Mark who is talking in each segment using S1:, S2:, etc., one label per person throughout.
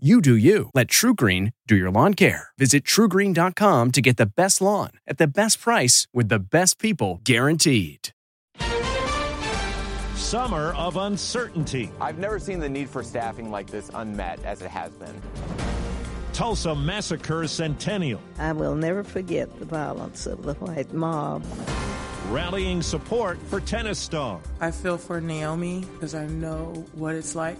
S1: You do you. Let TruGreen do your lawn care. Visit trugreen.com to get the best lawn at the best price with the best people guaranteed.
S2: Summer of uncertainty.
S3: I've never seen the need for staffing like this unmet as it has been.
S2: Tulsa Massacre Centennial.
S4: I will never forget the violence of the white mob.
S2: Rallying support for tennis star.
S5: I feel for Naomi because I know what it's like.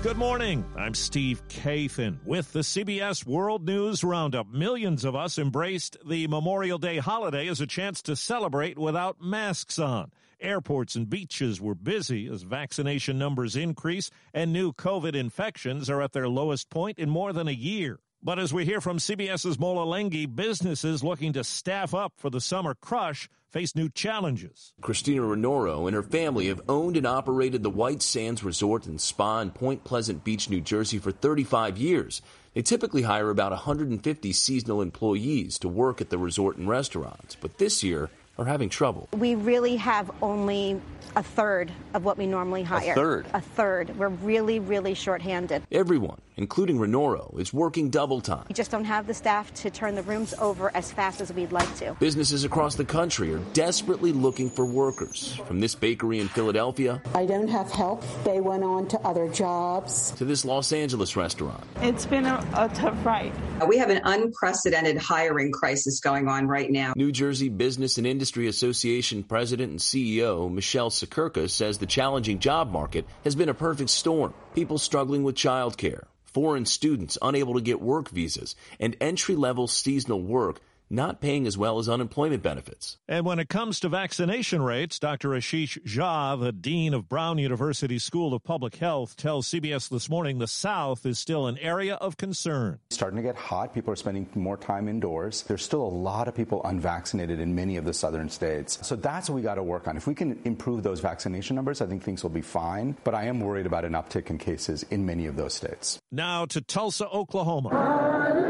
S2: Good morning. I'm Steve Kathan with the CBS World News Roundup. Millions of us embraced the Memorial Day holiday as a chance to celebrate without masks on. Airports and beaches were busy as vaccination numbers increase and new COVID infections are at their lowest point in more than a year. But as we hear from CBS's Mola Lenghi, businesses looking to staff up for the summer crush face new challenges.
S6: Christina Renoro and her family have owned and operated the White Sands Resort and Spa in Point Pleasant Beach, New Jersey for 35 years. They typically hire about 150 seasonal employees to work at the resort and restaurants, but this year are having trouble.
S7: We really have only a third of what we normally hire.
S6: A third?
S7: A third. We're really, really shorthanded.
S6: Everyone, including Renoro, is working double time.
S7: We just don't have the staff to turn the rooms over as fast as we'd like to.
S6: Businesses across the country are desperately looking for workers. From this bakery in Philadelphia
S8: I don't have help. They went on to other jobs.
S6: to this Los Angeles restaurant.
S5: It's been a, a tough ride.
S9: We have an unprecedented hiring crisis going on right now.
S6: New Jersey Business and Industry Association President and CEO Michele Siekerka says the challenging job market has been a perfect storm. People struggling with childcare, foreign students unable to get work visas, and entry level seasonal work not paying as well as unemployment benefits.
S2: And when it comes to vaccination rates, Dr. Ashish Jha, the dean of Brown University School of Public Health, tells CBS This Morning the South is still an area of concern.
S10: It's starting to get hot. People are spending more time indoors. There's still a lot of people unvaccinated in many of the southern states. So that's what we got to work on. If we can improve those vaccination numbers, I think things will be fine. But I am worried about an uptick in cases in many of those states.
S2: Now to Tulsa, Oklahoma.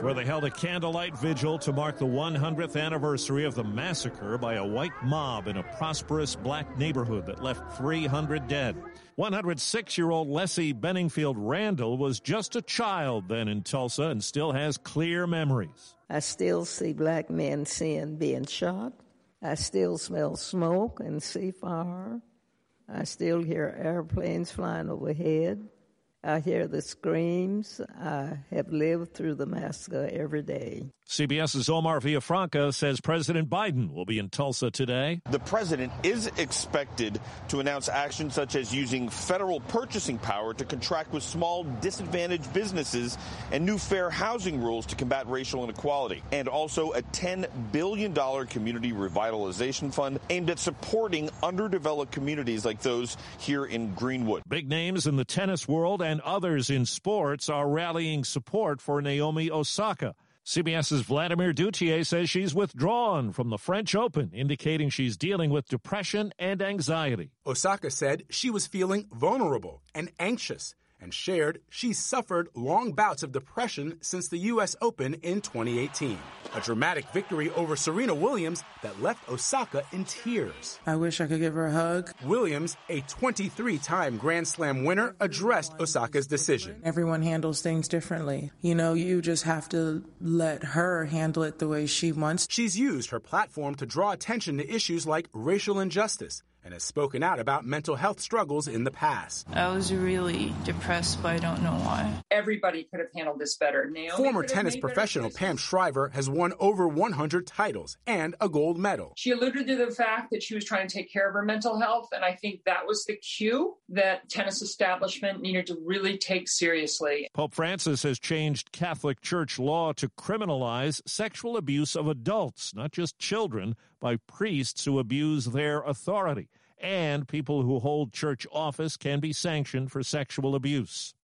S2: Where they held a candlelight vigil to mark the 100th anniversary of the massacre by a white mob in a prosperous black neighborhood that left 300 dead. 106 year old Lessie Benningfield Randle was just a child then in Tulsa and still has clear memories.
S4: I still see black men seeing being shot. I still smell smoke and see fire. I still hear airplanes flying overhead. I hear the screams. I have lived through the massacre every day.
S2: CBS's Omar Villafranca says President Biden will be in Tulsa today.
S11: The president is expected to announce actions such as using federal purchasing power to contract with small disadvantaged businesses and new fair housing rules to combat racial inequality, and also a $10 billion community revitalization fund aimed at supporting underdeveloped communities like those here in Greenwood.
S2: Big names in the tennis world and others in sports are rallying support for Naomi Osaka. CBS's Vladimir Duthiers says she's withdrawn from the French Open, indicating she's dealing with depression and anxiety.
S12: Osaka said she was feeling vulnerable and anxious and shared she suffered long bouts of depression since the U.S. Open in 2018. A dramatic victory over Serena Williams that left Osaka in tears.
S5: I wish I could give her a hug.
S12: Williams, a 23 time Grand Slam winner, addressed Osaka's decision.
S5: Everyone handles things differently. You know, you just have to let her handle it the way she wants.
S12: She's used her platform to draw attention to issues like racial injustice and has spoken out about mental health struggles in the past.
S13: I was really depressed, but I don't know why.
S14: Everybody could have handled this better. Naomi
S12: Former tennis professional Pam Shriver has won over 100 titles and a gold medal.
S14: She alluded to the fact that she was trying to take care of her mental health, and I think that was the cue that tennis establishment needed to really take seriously.
S2: Pope Francis has changed Catholic Church law to criminalize sexual abuse of adults, not just children, by priests who abuse their authority and people who hold church office can be sanctioned for sexual abuse.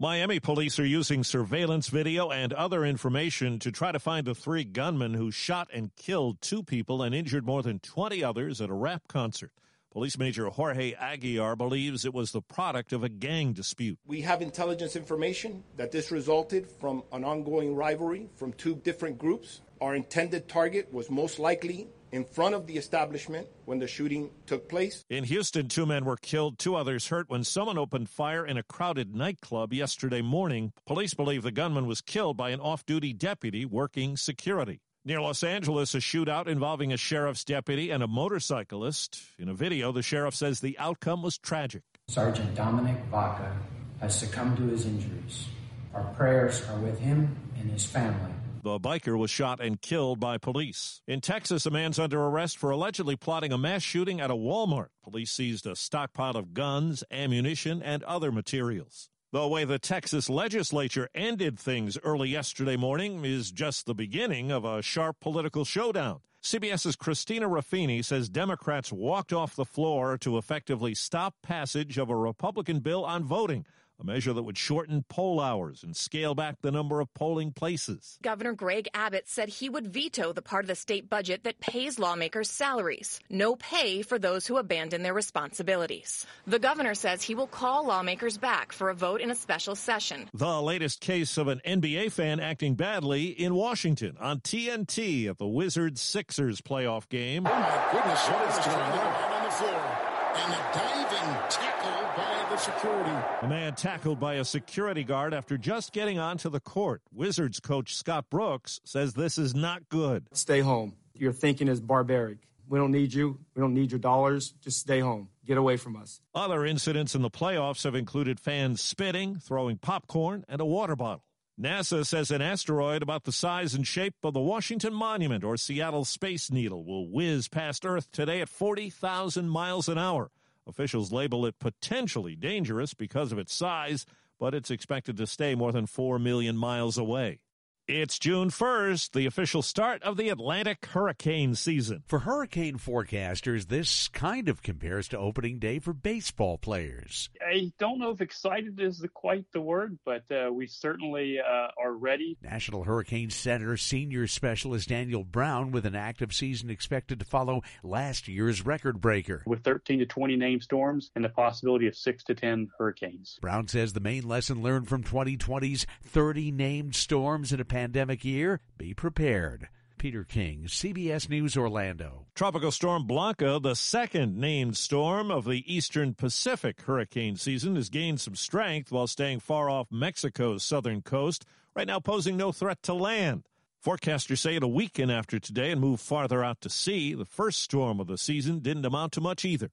S2: Miami police are using surveillance video and other information to try to find the three gunmen who shot and killed two people and injured more than 20 others at a rap concert. Police Major Jorge Aguiar believes it was the product of a gang dispute.
S15: We have intelligence information that this resulted from an ongoing rivalry from two different groups. Our intended target was most likely in front of the establishment when the shooting took place.
S2: In Houston, two men were killed, two others hurt when someone opened fire in a crowded nightclub yesterday morning. Police believe the gunman was killed by an off duty deputy working security. Near Los Angeles, a shootout involving a sheriff's deputy and a motorcyclist. In a video, the sheriff says the outcome was tragic.
S16: Sergeant Dominic Vaca has succumbed to his injuries. Our prayers are with him and his family.
S2: The biker was shot and killed by police. In Texas, a man's under arrest for allegedly plotting a mass shooting at a Walmart. Police seized a stockpile of guns, ammunition, and other materials. The way the Texas legislature ended things early yesterday morning is just the beginning of a sharp political showdown. CBS's Christina Ruffini says Democrats walked off the floor to effectively stop passage of a Republican bill on voting a measure that would shorten poll hours and scale back the number of polling places.
S17: Governor Greg Abbott said he would veto the part of the state budget that pays lawmakers salaries. No pay for those who abandon their responsibilities. The governor says he will call lawmakers back for a vote in a special session.
S2: The latest case of an NBA fan acting badly in Washington on TNT at the Wizards Sixers playoff game.
S18: Oh my goodness, what is going on on the floor? And a diving tackle by the security.
S2: A man tackled by a security guard after just getting onto the court. Wizards coach Scott Brooks says this is not good.
S19: Stay home. Your thinking is barbaric. We don't need you. We don't need your dollars. Just stay home. Get away from us.
S2: Other incidents in the playoffs have included fans spitting, throwing popcorn, and a water bottle. NASA says an asteroid about the size and shape of the Washington Monument or Seattle Space Needle will whiz past Earth today at 40,000 miles an hour. Officials label it potentially dangerous because of its size, but it's expected to stay more than 4 million miles away. It's June 1st, the official start of the Atlantic hurricane season.
S20: For hurricane forecasters, this kind of compares to opening day for baseball players.
S21: I don't know if excited is the, quite the word, but uh, we certainly uh, are ready.
S20: National Hurricane Center senior specialist Daniel Brown with an active season expected to follow last year's record breaker.
S21: With 13 to 20 named storms and the possibility of 6 to 10 hurricanes.
S20: Brown says the main lesson learned from 2020's 30 named storms in a pandemic year, be prepared. Peter King, CBS News Orlando.
S2: Tropical Storm Blanca, the second named storm of the eastern Pacific hurricane season, has gained some strength while staying far off Mexico's southern coast, right now posing no threat to land. Forecasters say it'll weaken after today and move farther out to sea. The first storm of the season didn't amount to much either.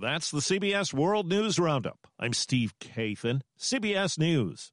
S2: That's the CBS World News Roundup. I'm Steve Kathan, CBS News.